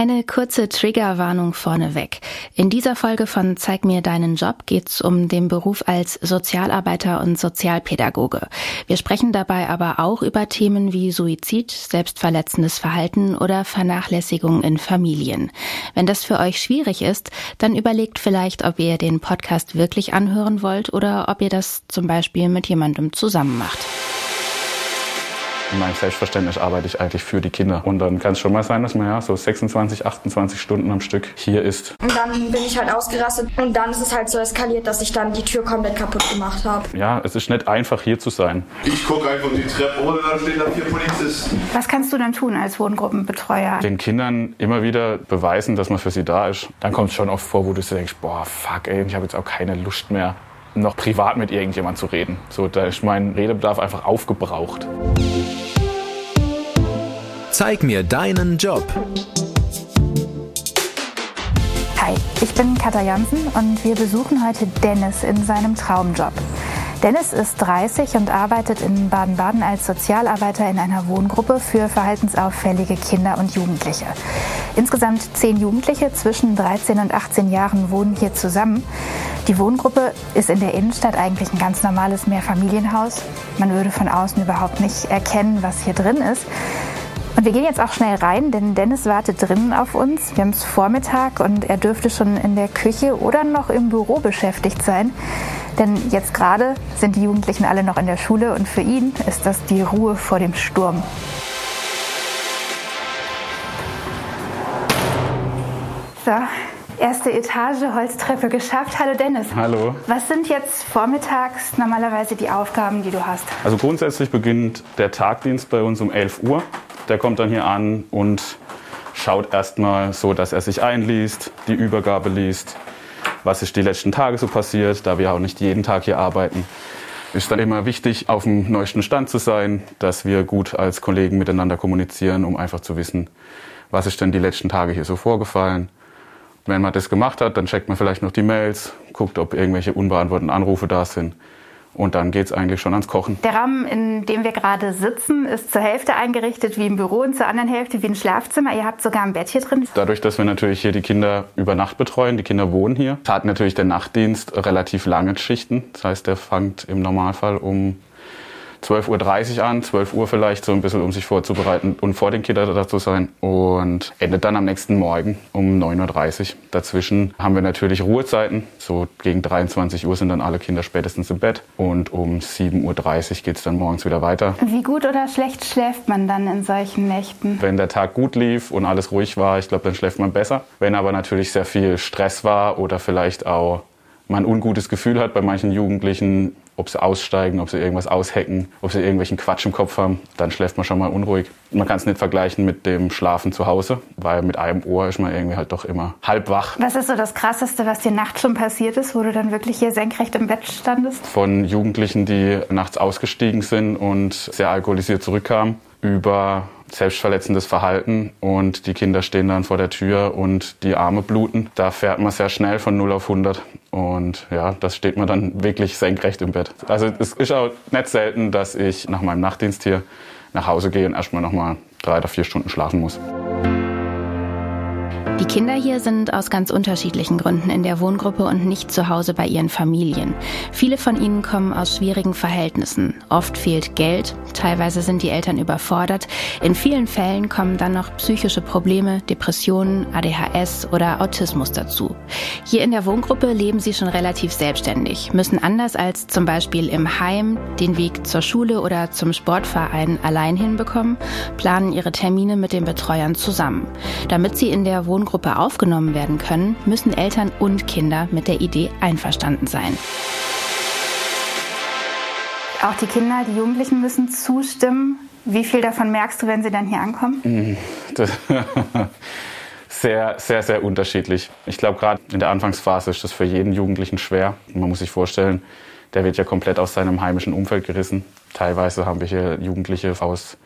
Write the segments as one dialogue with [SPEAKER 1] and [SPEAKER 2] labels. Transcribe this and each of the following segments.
[SPEAKER 1] Eine kurze Triggerwarnung vorneweg. In dieser Folge von Zeig mir deinen Job geht's um den Beruf als Sozialarbeiter und Sozialpädagoge. Wir sprechen dabei aber auch über Themen wie Suizid, selbstverletzendes Verhalten oder Vernachlässigung in Familien. Wenn das für euch schwierig ist, dann überlegt vielleicht, ob ihr den Podcast wirklich anhören wollt oder ob ihr das zum Beispiel mit jemandem zusammen macht.
[SPEAKER 2] In meinem Selbstverständnis arbeite ich eigentlich für die Kinder. Und dann kann es schon mal sein, dass man ja so 26, 28 Stunden am Stück hier ist.
[SPEAKER 3] Und dann bin ich halt ausgerastet und dann ist es halt so eskaliert, dass ich dann die Tür komplett kaputt gemacht habe.
[SPEAKER 2] Ja, es ist nicht einfach hier zu sein.
[SPEAKER 4] Ich gucke einfach die Treppe runter, da stehen da vier Polizisten.
[SPEAKER 5] Was kannst du dann tun als Wohngruppenbetreuer?
[SPEAKER 2] Den Kindern immer wieder beweisen, dass man für sie da ist. Dann kommt es schon oft vor, wo du denkst, boah, fuck ey, ich habe jetzt auch keine Lust mehr, noch privat mit irgendjemand zu reden. So, da ist mein Redebedarf einfach aufgebraucht.
[SPEAKER 6] Zeig mir deinen Job.
[SPEAKER 5] Hi, ich bin Katja Jansen und wir besuchen heute Dennis in seinem Traumjob. Dennis ist 30 und arbeitet in Baden-Baden als Sozialarbeiter in einer Wohngruppe für verhaltensauffällige Kinder und Jugendliche. Insgesamt zehn Jugendliche zwischen 13 und 18 Jahren wohnen hier zusammen. Die Wohngruppe ist in der Innenstadt eigentlich ein ganz normales Mehrfamilienhaus. Man würde von außen überhaupt nicht erkennen, was hier drin ist. Und wir gehen jetzt auch schnell rein, denn Dennis wartet drinnen auf uns. Wir haben es Vormittag und er dürfte schon in der Küche oder noch im Büro beschäftigt sein. Denn jetzt gerade sind die Jugendlichen alle noch in der Schule und für ihn ist das die Ruhe vor dem Sturm. So, erste Etage, Holztreppe geschafft. Hallo Dennis.
[SPEAKER 2] Hallo.
[SPEAKER 5] Was sind jetzt vormittags normalerweise die Aufgaben, die du hast?
[SPEAKER 2] Also grundsätzlich beginnt der Tagdienst bei uns um 11 Uhr. Der kommt dann hier an und schaut erstmal so, dass er sich einliest, die Übergabe liest, was ist die letzten Tage so passiert, da wir auch nicht jeden Tag hier arbeiten. Ist dann immer wichtig, auf dem neuesten Stand zu sein, dass wir gut als Kollegen miteinander kommunizieren, um einfach zu wissen, was ist denn die letzten Tage hier so vorgefallen. Wenn man das gemacht hat, dann checkt man vielleicht noch die Mails, guckt, ob irgendwelche unbeantworteten Anrufe da sind. Und dann geht's eigentlich schon ans Kochen.
[SPEAKER 5] Der Raum, in dem wir gerade sitzen, ist zur Hälfte eingerichtet wie ein Büro und zur anderen Hälfte wie ein Schlafzimmer. Ihr habt sogar ein Bett hier drin.
[SPEAKER 2] Dadurch, dass wir natürlich hier die Kinder über Nacht betreuen, die Kinder wohnen hier, hat natürlich der Nachtdienst relativ lange Schichten. Das heißt, der fängt im Normalfall um 12.30 Uhr an, 12 Uhr vielleicht, so ein bisschen, um sich vorzubereiten und vor den Kindern da zu sein. Und endet dann am nächsten Morgen um 9.30 Uhr. Dazwischen haben wir natürlich Ruhezeiten. So gegen 23 Uhr sind dann alle Kinder spätestens im Bett. Und um 7.30 Uhr geht es dann morgens wieder weiter.
[SPEAKER 5] Wie gut oder schlecht schläft man dann in solchen Nächten?
[SPEAKER 2] Wenn der Tag gut lief und alles ruhig war, ich glaube, dann schläft man besser. Wenn aber natürlich sehr viel Stress war oder vielleicht auch man ein ungutes Gefühl hat bei manchen Jugendlichen, ob sie aussteigen, ob sie irgendwas aushacken, ob sie irgendwelchen Quatsch im Kopf haben, dann schläft man schon mal unruhig. Man kann es nicht vergleichen mit dem Schlafen zu Hause, weil mit einem Ohr ist man irgendwie halt doch immer halb wach.
[SPEAKER 5] Was ist so das Krasseste, was dir nachts schon passiert ist, wo du dann wirklich hier senkrecht im Bett standest?
[SPEAKER 2] Von Jugendlichen, die nachts ausgestiegen sind und sehr alkoholisiert zurückkamen, über selbstverletzendes Verhalten und die Kinder stehen dann vor der Tür und die Arme bluten. Da fährt man sehr schnell von 0 auf 100 und ja, das steht man dann wirklich senkrecht im Bett. Also es ist auch nicht selten, dass ich nach meinem Nachtdienst hier nach Hause gehe und erstmal nochmal drei oder vier Stunden schlafen muss.
[SPEAKER 1] Die Kinder hier sind aus ganz unterschiedlichen Gründen in der Wohngruppe und nicht zu Hause bei ihren Familien. Viele von ihnen kommen aus schwierigen Verhältnissen. Oft fehlt Geld, teilweise sind die Eltern überfordert. In vielen Fällen kommen dann noch psychische Probleme, Depressionen, ADHS oder Autismus dazu. Hier in der Wohngruppe leben sie schon relativ selbstständig, müssen anders als zum Beispiel im Heim den Weg zur Schule oder zum Sportverein allein hinbekommen, planen ihre Termine mit den Betreuern zusammen. Damit sie in der Wohngruppe Wohngruppe aufgenommen werden können, müssen Eltern und Kinder mit der Idee einverstanden sein.
[SPEAKER 5] Auch die Kinder, die Jugendlichen müssen zustimmen. Wie viel davon merkst du, wenn sie dann hier ankommen?
[SPEAKER 2] sehr, sehr, sehr unterschiedlich. Ich glaube, gerade in der Anfangsphase ist das für jeden Jugendlichen schwer. Man muss sich vorstellen, der wird ja komplett aus seinem heimischen Umfeld gerissen. Teilweise haben wir hier Jugendliche aus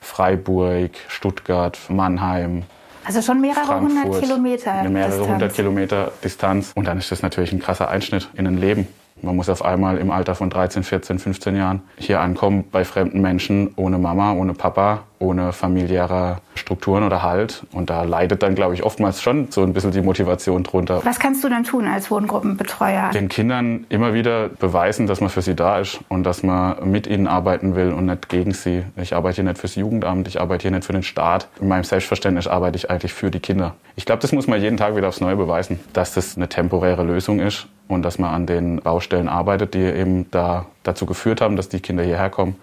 [SPEAKER 2] Freiburg, Stuttgart, Mannheim,
[SPEAKER 5] also schon mehrere
[SPEAKER 2] Frankfurt,
[SPEAKER 5] hundert Kilometer.
[SPEAKER 2] Eine mehrere
[SPEAKER 5] Distanz.
[SPEAKER 2] hundert Kilometer Distanz. Und dann ist das natürlich ein krasser Einschnitt in ein Leben. Man muss auf einmal im Alter von 13, 14, 15 Jahren hier ankommen bei fremden Menschen ohne Mama, ohne Papa, ohne familiäre Strukturen oder Halt. Und da leidet dann, glaube ich, oftmals schon so ein bisschen die Motivation drunter.
[SPEAKER 5] Was kannst du dann tun als Wohngruppenbetreuer?
[SPEAKER 2] Den Kindern immer wieder beweisen, dass man für sie da ist und dass man mit ihnen arbeiten will und nicht gegen sie. Ich arbeite hier nicht fürs Jugendamt, ich arbeite hier nicht für den Staat. In meinem Selbstverständnis arbeite ich eigentlich für die Kinder. Ich glaube, das muss man jeden Tag wieder aufs Neue beweisen, dass das eine temporäre Lösung ist und dass man an den Baustellen arbeitet, die eben da dazu geführt haben, dass die Kinder hierher kommen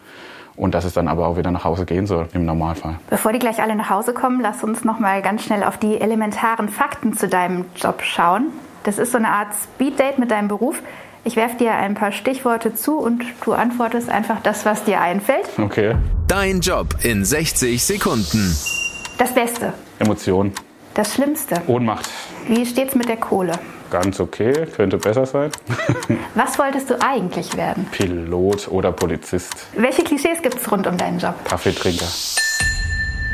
[SPEAKER 2] und dass es dann aber auch wieder nach Hause gehen soll im Normalfall.
[SPEAKER 5] Bevor die gleich alle nach Hause kommen, lass uns noch mal ganz schnell auf die elementaren Fakten zu deinem Job schauen. Das ist so eine Art Speeddate mit deinem Beruf. Ich werfe dir ein paar Stichworte zu und du antwortest einfach das, was dir einfällt.
[SPEAKER 2] Okay.
[SPEAKER 6] Dein Job in 60 Sekunden.
[SPEAKER 5] Das Beste.
[SPEAKER 2] Emotionen.
[SPEAKER 5] Das Schlimmste.
[SPEAKER 2] Ohnmacht.
[SPEAKER 5] Wie steht's mit der Kohle?
[SPEAKER 2] Ganz okay, könnte besser sein.
[SPEAKER 5] Was wolltest du eigentlich werden?
[SPEAKER 2] Pilot oder Polizist.
[SPEAKER 5] Welche Klischees gibt's rund um deinen Job?
[SPEAKER 2] Kaffeetrinker.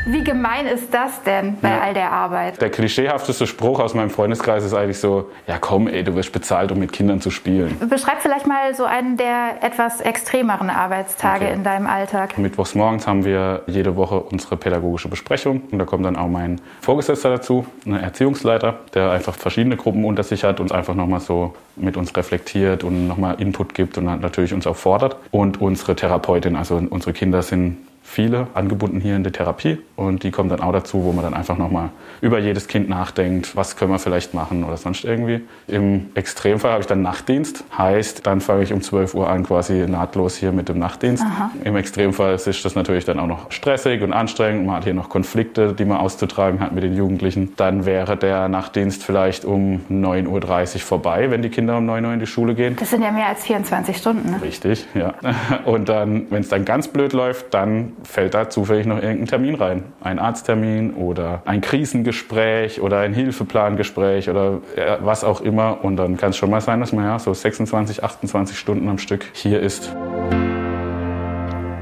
[SPEAKER 5] Wie gemein ist das denn bei
[SPEAKER 2] Ja.
[SPEAKER 5] all der Arbeit?
[SPEAKER 2] Der klischeehafteste Spruch aus meinem Freundeskreis ist eigentlich so, ja komm ey, du wirst bezahlt, um mit Kindern zu spielen.
[SPEAKER 5] Beschreib vielleicht mal so einen der etwas extremeren Arbeitstage
[SPEAKER 2] Okay.
[SPEAKER 5] in deinem Alltag.
[SPEAKER 2] Mittwochs morgens haben wir jede Woche unsere pädagogische Besprechung und da kommt dann auch mein Vorgesetzter dazu, ein Erziehungsleiter, der einfach verschiedene Gruppen unter sich hat und einfach nochmal so mit uns reflektiert und nochmal Input gibt und natürlich uns auch fordert. Und unsere Therapeutin, also unsere Kinder sind viele angebunden hier in der Therapie und die kommen dann auch dazu, wo man dann einfach nochmal über jedes Kind nachdenkt, was können wir vielleicht machen oder sonst irgendwie. Im Extremfall habe ich dann Nachtdienst, heißt, dann fange ich um 12 Uhr an quasi nahtlos hier mit dem Nachtdienst. Im Extremfall ist das natürlich dann auch noch stressig und anstrengend, man hat hier noch Konflikte, die man auszutragen hat mit den Jugendlichen. Dann wäre der Nachtdienst vielleicht um 9.30 Uhr vorbei, wenn die Kinder um 9 Uhr in die Schule gehen.
[SPEAKER 5] Das sind ja mehr als 24 Stunden. Ne?
[SPEAKER 2] Richtig, ja. Und dann, wenn es dann ganz blöd läuft, dann fällt da zufällig noch irgendein Termin rein. Ein Arzttermin oder ein Krisengespräch oder ein Hilfeplangespräch oder ja, was auch immer. Und dann kann es schon mal sein, dass man ja so 26, 28 Stunden am Stück hier ist.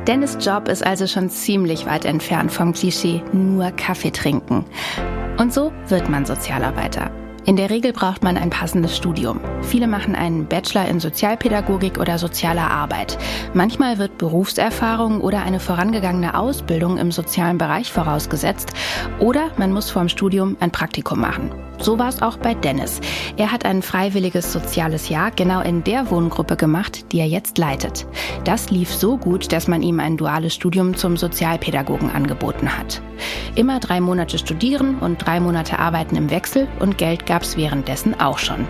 [SPEAKER 1] Dennis Job ist also schon ziemlich weit entfernt vom Klischee nur Kaffee trinken. Und so wird man Sozialarbeiter. In der Regel braucht man ein passendes Studium. Viele machen einen Bachelor in Sozialpädagogik oder sozialer Arbeit. Manchmal wird Berufserfahrung oder eine vorangegangene Ausbildung im sozialen Bereich vorausgesetzt. Oder man muss vorm Studium ein Praktikum machen. So war es auch bei Dennis. Er hat ein freiwilliges soziales Jahr genau in der Wohngruppe gemacht, die er jetzt leitet. Das lief so gut, dass man ihm ein duales Studium zum Sozialpädagogen angeboten hat. Immer drei Monate studieren und drei Monate arbeiten im Wechsel und Geld gab's währenddessen auch schon.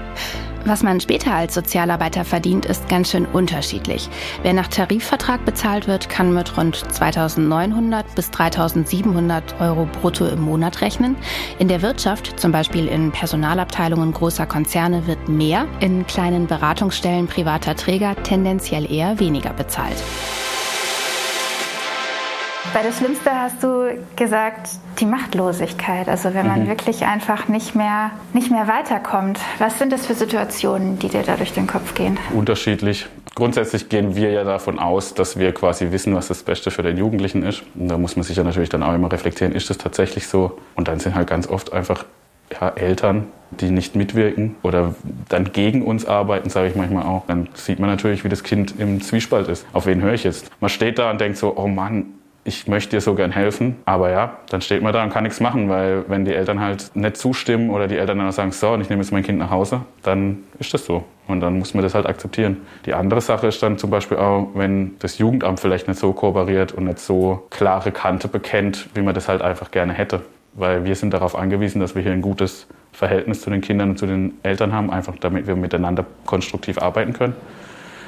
[SPEAKER 1] Was man später als Sozialarbeiter verdient, ist ganz schön unterschiedlich. Wer nach Tarifvertrag bezahlt wird, kann mit rund 2900 bis 3700 Euro brutto im Monat rechnen. In der Wirtschaft, zum Beispiel in Personalabteilungen großer Konzerne, wird mehr, in kleinen Beratungsstellen privater Träger tendenziell eher weniger bezahlt.
[SPEAKER 5] Bei das Schlimmste hast du gesagt, die Machtlosigkeit. Also wenn man wirklich einfach nicht mehr, nicht mehr weiterkommt. Was sind das für Situationen, die dir da durch den Kopf gehen?
[SPEAKER 2] Unterschiedlich. Grundsätzlich gehen wir ja davon aus, dass wir quasi wissen, was das Beste für den Jugendlichen ist. Und da muss man sich ja natürlich dann auch immer reflektieren, ist das tatsächlich so? Und dann sind halt ganz oft einfach ja, Eltern, die nicht mitwirken oder dann gegen uns arbeiten, sage ich manchmal auch. Dann sieht man natürlich, wie das Kind im Zwiespalt ist. Auf wen höre ich jetzt? Man steht da und denkt so, oh Mann, ich möchte dir so gern helfen, aber ja, dann steht man da und kann nichts machen, weil wenn die Eltern halt nicht zustimmen oder die Eltern dann sagen, so, und ich nehme jetzt mein Kind nach Hause, dann ist das so. Und dann muss man das halt akzeptieren. Die andere Sache ist dann zum Beispiel auch, wenn das Jugendamt vielleicht nicht so kooperiert und nicht so klare Kante bekennt, wie man das halt einfach gerne hätte. Weil wir sind darauf angewiesen, dass wir hier ein gutes Verhältnis zu den Kindern und zu den Eltern haben, einfach damit wir miteinander konstruktiv arbeiten können.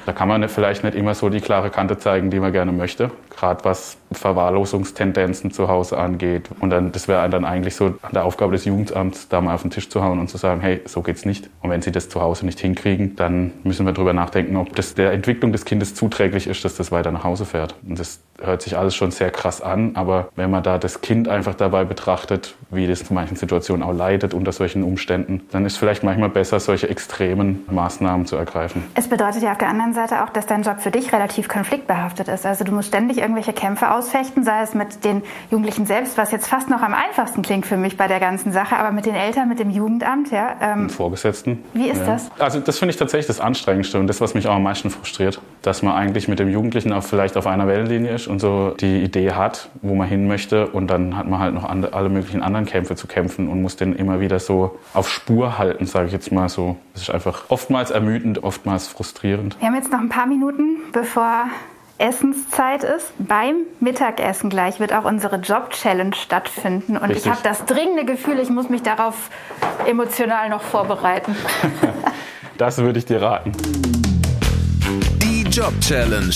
[SPEAKER 2] Da kann man vielleicht nicht immer so die klare Kante zeigen, die man gerne möchte. Gerade was Verwahrlosungstendenzen zu Hause angeht. Und dann, das wäre dann eigentlich so an der Aufgabe des Jugendamts, da mal auf den Tisch zu hauen und zu sagen, hey, so geht's nicht. Und wenn sie das zu Hause nicht hinkriegen, dann müssen wir drüber nachdenken, ob das der Entwicklung des Kindes zuträglich ist, dass das weiter nach Hause fährt. Und das hört sich alles schon sehr krass an, aber wenn man da das Kind einfach dabei betrachtet, wie das in manchen Situationen auch leidet unter solchen Umständen, dann ist vielleicht manchmal besser, solche extremen Maßnahmen zu ergreifen.
[SPEAKER 5] Es bedeutet ja auf der anderen Seite auch, dass dein Job für dich relativ konfliktbehaftet ist. Also du musst ständig irgendwelche Kämpfe ausfechten, sei es mit den Jugendlichen selbst, was jetzt fast noch am einfachsten klingt für mich bei der ganzen Sache, aber mit den Eltern, mit dem Jugendamt, ja.
[SPEAKER 2] Ähm, Vorgesetzten.
[SPEAKER 5] Wie ist
[SPEAKER 2] ja.
[SPEAKER 5] das?
[SPEAKER 2] Also das finde ich tatsächlich das Anstrengendste und das, was mich auch am meisten frustriert, dass man eigentlich mit dem Jugendlichen auch vielleicht auf einer Wellenlinie ist und so die Idee hat, wo man hin möchte und dann hat man halt noch alle möglichen anderen Kämpfe zu kämpfen und muss den immer wieder so auf Spur halten, sage ich jetzt mal so. Das ist einfach oftmals ermüdend, oftmals frustrierend.
[SPEAKER 5] Wir haben jetzt noch ein paar Minuten, bevor Essenszeit ist. Beim Mittagessen gleich wird auch unsere Job-Challenge stattfinden. Und Richtig. ich habe das dringende Gefühl, ich muss mich darauf emotional noch vorbereiten.
[SPEAKER 2] das würde ich dir raten.
[SPEAKER 6] Die Job-Challenge.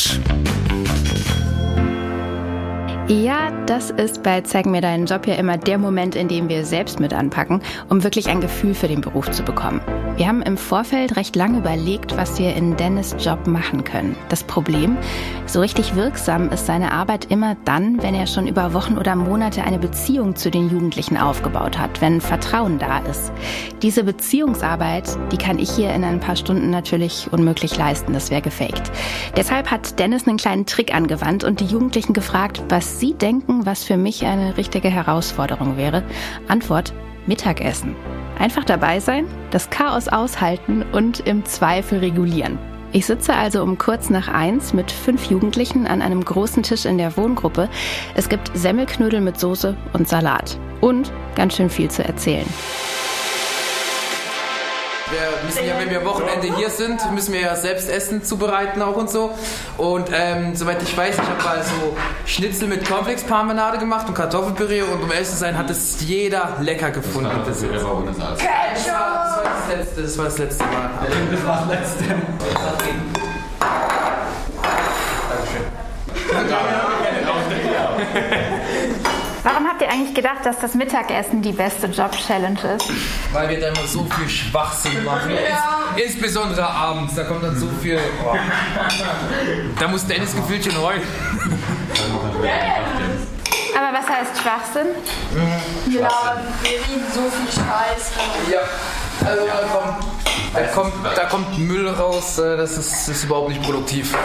[SPEAKER 1] Ja, das ist bei Zeig mir deinen Job ja immer der Moment, in dem wir selbst mit anpacken, um wirklich ein Gefühl für den Beruf zu bekommen. Wir haben im Vorfeld recht lange überlegt, was wir in Dennis Job machen können. Das Problem, so richtig wirksam ist seine Arbeit immer dann, wenn er schon über Wochen oder Monate eine Beziehung zu den Jugendlichen aufgebaut hat, wenn Vertrauen da ist. Diese Beziehungsarbeit, die kann ich hier in ein paar Stunden natürlich unmöglich leisten, das wäre gefaked. Deshalb hat Dennis einen kleinen Trick angewandt und die Jugendlichen gefragt, was sie denken, was für mich eine richtige Herausforderung wäre. Antwort, Mittagessen. Einfach dabei sein, das Chaos aushalten und im Zweifel regulieren. Ich sitze also um kurz nach eins mit fünf Jugendlichen an einem großen Tisch in der Wohngruppe. Es gibt Semmelknödel mit Soße und Salat. Und ganz schön viel zu erzählen.
[SPEAKER 7] Wir müssen ja, wenn wir Wochenende hier sind, müssen wir ja selbst Essen zubereiten auch und so. Und ähm, soweit ich weiß, ich habe mal so Schnitzel mit Cornflakes-Parmenade gemacht und Kartoffelpüree und um ehrlich zu sein, hat es jeder lecker gefunden. Das war, das, war, das, war, das, war das, letzte, das war das letzte Mal. Das war das letzte.
[SPEAKER 5] Dankeschön. Warum habt ihr eigentlich gedacht, dass das Mittagessen die beste Job-Challenge ist?
[SPEAKER 7] Weil wir da immer so viel Schwachsinn machen. Ja. insbesondere abends, da kommt dann so viel. Oh. Da muss Dennis gefühlt schon heulen.
[SPEAKER 5] Aber was heißt Schwachsinn?
[SPEAKER 3] Mhm. Ja, wir reden so viel Scheiß.
[SPEAKER 7] Ja, also da kommt, da kommt, da kommt Müll raus, äh, das ist, das ist überhaupt nicht produktiv.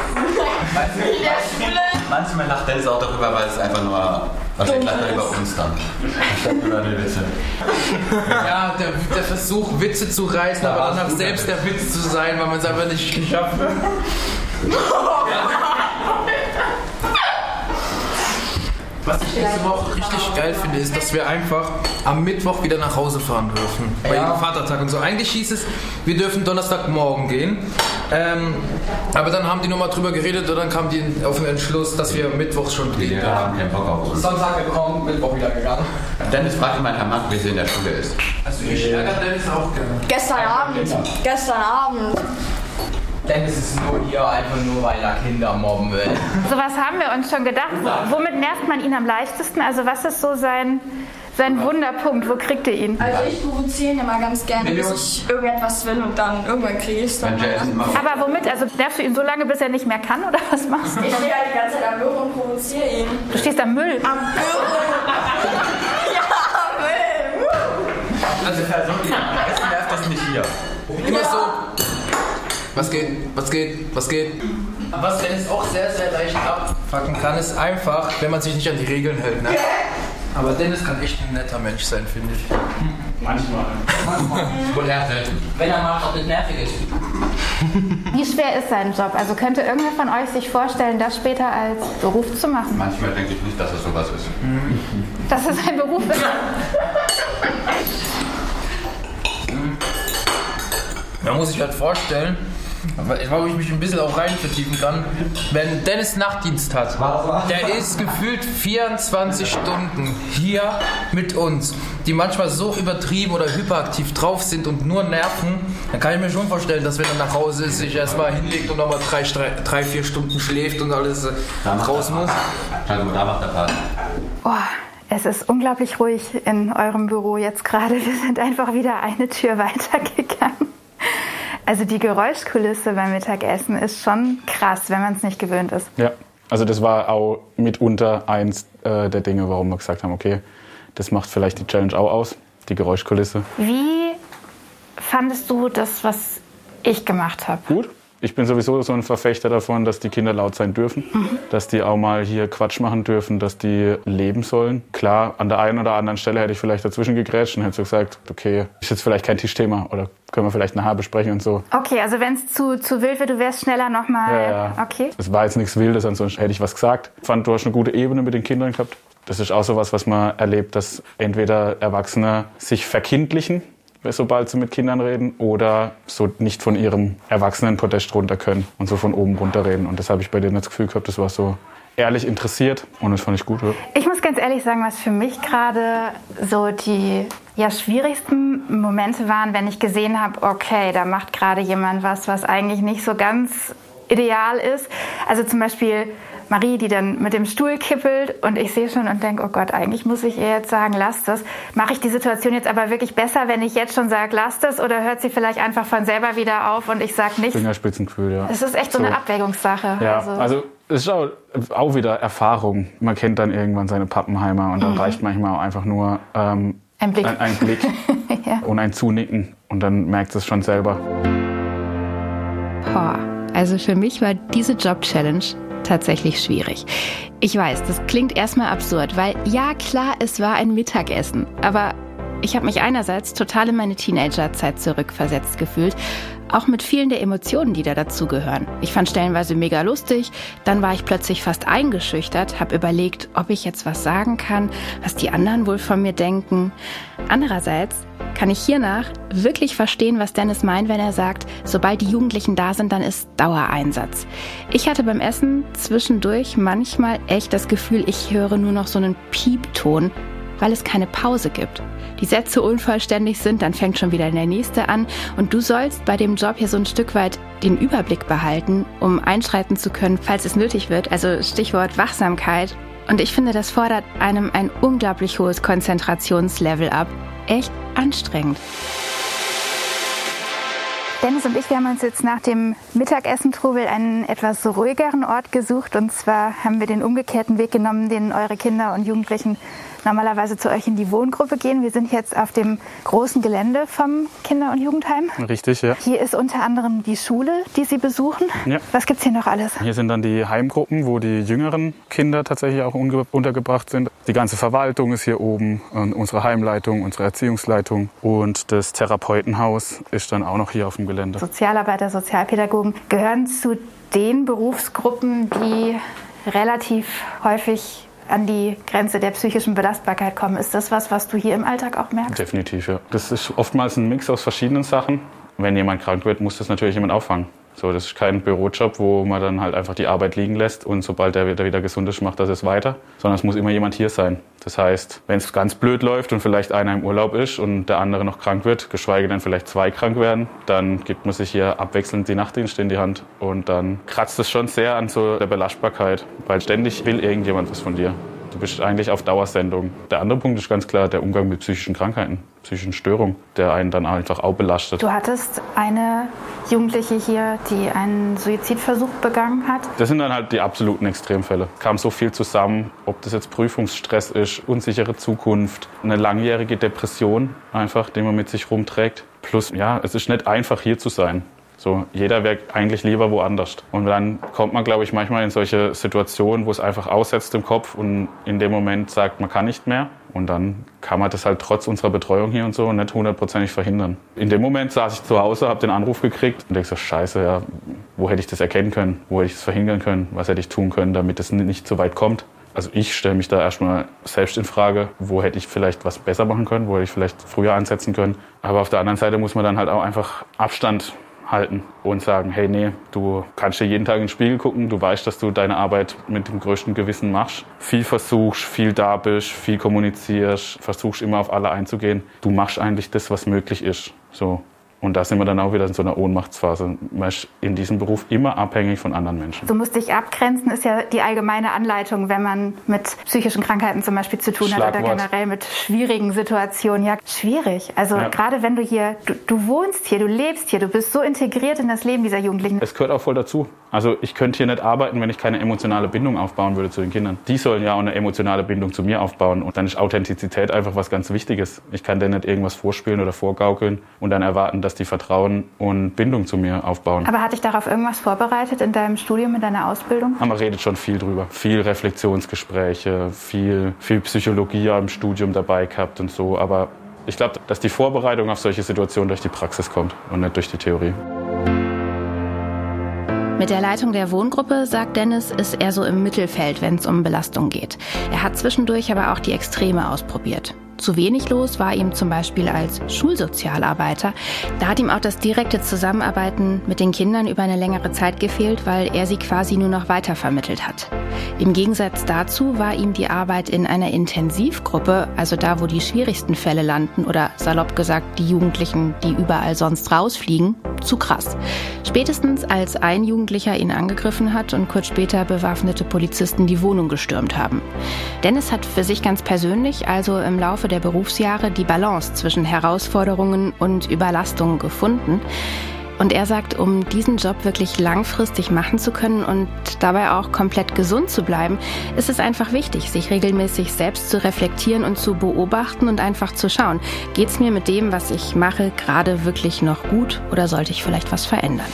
[SPEAKER 8] Manchmal lacht Dennis auch darüber, weil es einfach nur Wahrscheinlich lacht er über uns dann. Über die Witze.
[SPEAKER 7] Ja, der, der Versuch, Witze zu reißen, ja, aber danach selbst der Witz zu sein, weil man es einfach nicht geschafft hat. Was ich diese Woche richtig geil finde, ist, dass wir einfach am Mittwoch wieder nach Hause fahren dürfen. Bei ja. jedem Vatertag und so. Eigentlich hieß es, wir dürfen Donnerstagmorgen gehen. Ähm, aber dann haben die nochmal drüber geredet und dann kam die auf den Entschluss, dass wir Mittwochs schon
[SPEAKER 8] gehen. Wir haben keinen Bock auf uns.
[SPEAKER 7] Sonntag gekommen, Mittwoch wieder gegangen.
[SPEAKER 8] Dennis fragte mal Herr Mann, wie sie in der Schule ist.
[SPEAKER 7] Also ich ärgere Dennis auch gerne.
[SPEAKER 3] Gestern Abend. Gestern Abend.
[SPEAKER 9] Dennis ist nur hier einfach nur, weil er Kinder mobben will.
[SPEAKER 5] So was haben wir uns schon gedacht. Womit nervt man ihn am leichtesten? Also was ist so sein, sein Wunderpunkt? Wo kriegt ihr ihn?
[SPEAKER 3] Also ich provoziere ihn immer ganz gerne, bis ich irgendetwas will und dann irgendwann kriege ich es dann.
[SPEAKER 5] Aber womit? Also nervst du ihn so lange, bis er nicht mehr kann oder was machst du?
[SPEAKER 3] Ich stehe halt die ganze Zeit am Büro und provoziere ihn.
[SPEAKER 5] Du stehst am Müll?
[SPEAKER 3] Am Büro. ja, am Müll.
[SPEAKER 8] Also Person, es nervt das nicht hier.
[SPEAKER 7] Immer so was geht? Was geht? Was geht? Was Dennis auch sehr, sehr leicht abfacken kann, ist einfach, wenn man sich nicht an die Regeln hält. Ne? Aber Dennis kann echt ein netter Mensch sein, finde ich.
[SPEAKER 8] Manchmal. Manchmal.
[SPEAKER 9] Wenn er mal auch nicht nervig ist.
[SPEAKER 5] Wie schwer ist sein Job? Also könnte irgendwer von euch sich vorstellen, das später als Beruf zu machen?
[SPEAKER 8] Manchmal denke ich nicht, dass es sowas ist.
[SPEAKER 5] Dass es ein Beruf ist?
[SPEAKER 7] Man muss sich halt vorstellen, wo ich mich ein bisschen auch rein vertiefen kann, wenn Dennis Nachtdienst hat, der ist gefühlt 24 Stunden hier mit uns, die manchmal so übertrieben oder hyperaktiv drauf sind und nur nerven, dann kann ich mir schon vorstellen, dass wenn er nach Hause ist, sich erstmal hinlegt und nochmal drei, drei, vier Stunden schläft und alles äh, raus muss.
[SPEAKER 8] Also da macht er Part.
[SPEAKER 5] Oh. Es ist unglaublich ruhig in eurem Büro jetzt gerade. Wir sind einfach wieder eine Tür weitergegangen. Also die Geräuschkulisse beim Mittagessen ist schon krass, wenn man es nicht gewöhnt ist.
[SPEAKER 2] Ja, also das war auch mitunter eins äh, der Dinge, warum wir gesagt haben, okay, das macht vielleicht die Challenge auch aus, die Geräuschkulisse.
[SPEAKER 5] Wie fandest du das, was ich gemacht habe?
[SPEAKER 2] Gut. Ich bin sowieso so ein Verfechter davon, dass die Kinder laut sein dürfen, mhm. dass die auch mal hier Quatsch machen dürfen, dass die leben sollen. Klar, an der einen oder anderen Stelle hätte ich vielleicht dazwischen gegrätscht und hätte so gesagt, okay, ist jetzt vielleicht kein Tischthema oder können wir vielleicht nachher besprechen und so.
[SPEAKER 5] Okay, also wenn es zu, zu wild wird, du wärst schneller nochmal.
[SPEAKER 2] Ja, ja.
[SPEAKER 5] Okay.
[SPEAKER 2] Es war jetzt nichts Wildes, ansonsten hätte ich was gesagt. Ich fand, du hast eine gute Ebene mit den Kindern gehabt. Das ist auch so was, was man erlebt, dass entweder Erwachsene sich verkindlichen, sobald sie mit Kindern reden, oder so nicht von ihrem Erwachsenenpodest runter können und so von oben runter reden. Und das habe ich bei denen das Gefühl gehabt, das war so ehrlich interessiert und das fand ich gut.
[SPEAKER 5] Ich muss ganz ehrlich sagen, was für mich gerade so die ja, schwierigsten Momente waren, wenn ich gesehen habe, okay, da macht gerade jemand was, was eigentlich nicht so ganz ideal ist. Also zum Beispiel Marie, die dann mit dem Stuhl kippelt und ich sehe schon und denke, oh Gott, eigentlich muss ich ihr jetzt sagen, lass das. Mache ich die Situation jetzt aber wirklich besser, wenn ich jetzt schon sage, lass das oder hört sie vielleicht einfach von selber wieder auf und ich sage nichts?
[SPEAKER 2] Fingerspitzengefühl, ja.
[SPEAKER 5] Es ist echt so, so, eine Abwägungssache.
[SPEAKER 2] Ja, also, also es ist auch, auch, wieder Erfahrung. Man kennt dann irgendwann seine Pappenheimer und dann mhm. reicht manchmal auch einfach nur ähm,
[SPEAKER 5] ein Blick,
[SPEAKER 2] ein, ein Blick ja. und ein Zunicken und dann merkt es schon selber.
[SPEAKER 1] Boah. Also für mich war diese Job-Challenge tatsächlich schwierig. Ich weiß, das klingt erstmal absurd, weil ja klar, es war ein Mittagessen, aber ich habe mich einerseits total in meine Teenagerzeit zurückversetzt gefühlt, auch mit vielen der Emotionen, die da dazugehören. Ich fand stellenweise mega lustig, dann war ich plötzlich fast eingeschüchtert, habe überlegt, ob ich jetzt was sagen kann, was die anderen wohl von mir denken. Andererseits kann ich hiernach wirklich verstehen, was Dennis meint, wenn er sagt, sobald die Jugendlichen da sind, dann ist Dauereinsatz. Ich hatte beim Essen zwischendurch manchmal echt das Gefühl, ich höre nur noch so einen Piepton, weil es keine Pause gibt. Die Sätze unvollständig sind, dann fängt schon wieder der nächste an und du sollst bei dem Job hier so ein Stück weit den Überblick behalten, um einschreiten zu können, falls es nötig wird. Also Stichwort Wachsamkeit. Und ich finde, das fordert einem ein unglaublich hohes Konzentrationslevel ab echt anstrengend.
[SPEAKER 5] Dennis und ich, wir haben uns jetzt nach dem Mittagessen-Trubel einen etwas ruhigeren Ort gesucht. Und zwar haben wir den umgekehrten Weg genommen, den eure Kinder und Jugendlichen normalerweise zu euch in die Wohngruppe gehen. Wir sind jetzt auf dem großen Gelände vom Kinder- und Jugendheim.
[SPEAKER 2] Richtig, ja.
[SPEAKER 5] Hier ist unter anderem die Schule, die Sie besuchen. Ja. Was gibt es hier noch alles?
[SPEAKER 2] Hier sind dann die Heimgruppen, wo die jüngeren Kinder tatsächlich auch untergebracht sind. Die ganze Verwaltung ist hier oben, unsere Heimleitung, unsere Erziehungsleitung und das Therapeutenhaus ist dann auch noch hier auf dem Gelände.
[SPEAKER 5] Sozialarbeiter, Sozialpädagogen gehören zu den Berufsgruppen, die relativ häufig an die Grenze der psychischen Belastbarkeit kommen. Ist das was, was du hier im Alltag auch merkst?
[SPEAKER 2] Definitiv, ja. Das ist oftmals ein Mix aus verschiedenen Sachen. Wenn jemand krank wird, muss das natürlich jemand auffangen. So, das ist kein Bürojob, wo man dann halt einfach die Arbeit liegen lässt und sobald der wieder, wieder gesund ist, macht das es weiter, sondern es muss immer jemand hier sein. Das heißt, wenn es ganz blöd läuft und vielleicht einer im Urlaub ist und der andere noch krank wird, geschweige denn vielleicht zwei krank werden, dann gibt man sich hier abwechselnd die Nachtdienste in die Hand und dann kratzt es schon sehr an so der Belastbarkeit, weil ständig will irgendjemand was von dir. Du bist eigentlich auf Dauersendung. Der andere Punkt ist ganz klar der Umgang mit psychischen Krankheiten, psychischen Störungen, der einen dann einfach auch belastet.
[SPEAKER 5] Du hattest eine Jugendliche hier, die einen Suizidversuch begangen hat.
[SPEAKER 2] Das sind dann halt die absoluten Extremfälle. Kam so viel zusammen, ob das jetzt Prüfungsstress ist, unsichere Zukunft, eine langjährige Depression einfach, die man mit sich rumträgt. Plus, ja, es ist nicht einfach hier zu sein. So, jeder wäre eigentlich lieber woanders. Und dann kommt man, glaube ich, manchmal in solche Situationen, wo es einfach aussetzt im Kopf und in dem Moment sagt, man kann nicht mehr. Und dann kann man das halt trotz unserer Betreuung hier und so nicht hundertprozentig verhindern. In dem Moment saß ich zu Hause, habe den Anruf gekriegt und denke so, scheiße, ja, wo hätte ich das erkennen können? Wo hätte ich das verhindern können? Was hätte ich tun können, damit es nicht so weit kommt? Also ich stelle mich da erstmal selbst in Frage, wo hätte ich vielleicht was besser machen können, wo hätte ich vielleicht früher ansetzen können. Aber auf der anderen Seite muss man dann halt auch einfach Abstand halten und sagen, hey, nee, du kannst dir jeden Tag in den Spiegel gucken, du weißt, dass du deine Arbeit mit dem größten Gewissen machst, viel versuchst, viel da bist, viel kommunizierst, versuchst immer auf alle einzugehen. Du machst eigentlich das, was möglich ist. So. Und da sind wir dann auch wieder in so einer Ohnmachtsphase. Man ist in diesem Beruf immer abhängig von anderen Menschen.
[SPEAKER 5] Du musst dich abgrenzen, ist ja die allgemeine Anleitung, wenn man mit psychischen Krankheiten zum Beispiel zu tun hat oder generell mit schwierigen Situationen. Ja, schwierig. Also ja. gerade wenn du hier, du, du wohnst hier, du lebst hier, du bist so integriert in das Leben dieser Jugendlichen.
[SPEAKER 2] Es gehört auch voll dazu Also ich könnte hier nicht arbeiten, wenn ich keine emotionale Bindung aufbauen würde zu den Kindern. Die sollen ja auch eine emotionale Bindung zu mir aufbauen. Und dann ist Authentizität einfach was ganz Wichtiges. Ich kann denen nicht irgendwas vorspielen oder vorgaukeln und dann erwarten, dass die Vertrauen und Bindung zu mir aufbauen.
[SPEAKER 5] Aber hat dich darauf irgendwas vorbereitet in deinem Studium, in deiner Ausbildung?
[SPEAKER 2] Aber man redet schon viel drüber. Viel Reflexionsgespräche, viel, viel Psychologie im Studium dabei gehabt und so. Aber ich glaube, dass die Vorbereitung auf solche Situationen durch die Praxis kommt und nicht durch die Theorie.
[SPEAKER 1] Mit der Leitung der Wohngruppe, sagt Dennis, ist er so im Mittelfeld, wenn es um Belastung geht. Er hat zwischendurch aber auch die Extreme ausprobiert. Zu wenig los war ihm zum Beispiel als Schulsozialarbeiter. Da hat ihm auch das direkte Zusammenarbeiten mit den Kindern über eine längere Zeit gefehlt, weil er sie quasi nur noch weitervermittelt hat. Im Gegensatz dazu war ihm die Arbeit in einer Intensivgruppe, also da, wo die schwierigsten Fälle landen oder salopp gesagt die Jugendlichen, die überall sonst rausfliegen, zu krass. Spätestens als ein Jugendlicher ihn angegriffen hat und kurz später bewaffnete Polizisten die Wohnung gestürmt haben. Dennis hat für sich ganz persönlich also im Laufe der Berufsjahre die Balance zwischen Herausforderungen und Überlastung gefunden. Und er sagt, um diesen Job wirklich langfristig machen zu können und dabei auch komplett gesund zu bleiben, ist es einfach wichtig, sich regelmäßig selbst zu reflektieren und zu beobachten und einfach zu schauen, geht es mir mit dem, was ich mache, gerade wirklich noch gut oder sollte ich vielleicht was verändern?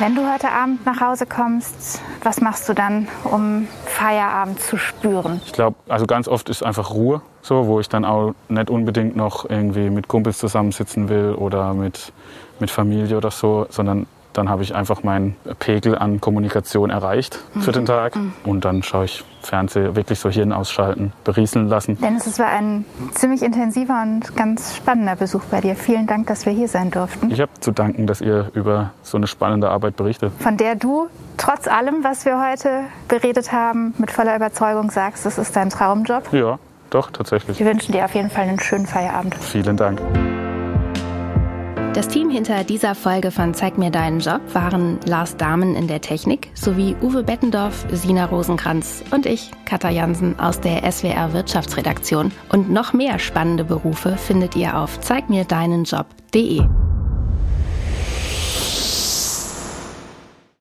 [SPEAKER 5] Wenn du heute Abend nach Hause kommst, was machst du dann, um Feierabend zu spüren?
[SPEAKER 2] Ich glaube, also ganz oft ist einfach Ruhe, so, wo ich dann auch nicht unbedingt noch irgendwie mit Kumpels zusammensitzen will oder mit, mit Familie oder so, sondern dann habe ich einfach meinen Pegel an Kommunikation erreicht mhm. für den Tag. Mhm. Und dann schaue ich Fernsehen, wirklich so Hirn ausschalten, berieseln lassen.
[SPEAKER 5] Dennis, es war ein ziemlich intensiver und ganz spannender Besuch bei dir. Vielen Dank, dass wir hier sein durften.
[SPEAKER 2] Ich habe zu danken, dass ihr über so eine spannende Arbeit berichtet.
[SPEAKER 5] Von der du trotz allem, was wir heute beredet haben, mit voller Überzeugung sagst, es ist dein Traumjob.
[SPEAKER 2] Ja, doch, tatsächlich.
[SPEAKER 5] Wir wünschen dir auf jeden Fall einen schönen Feierabend.
[SPEAKER 2] Vielen Dank.
[SPEAKER 1] Das Team hinter dieser Folge von Zeig mir deinen Job waren Lars Dahmen in der Technik sowie Uwe Bettendorf, Sina Rosenkranz und ich, Katha Jansen aus der SWR Wirtschaftsredaktion. Und noch mehr spannende Berufe findet ihr auf zeigmirdeinenjob.de.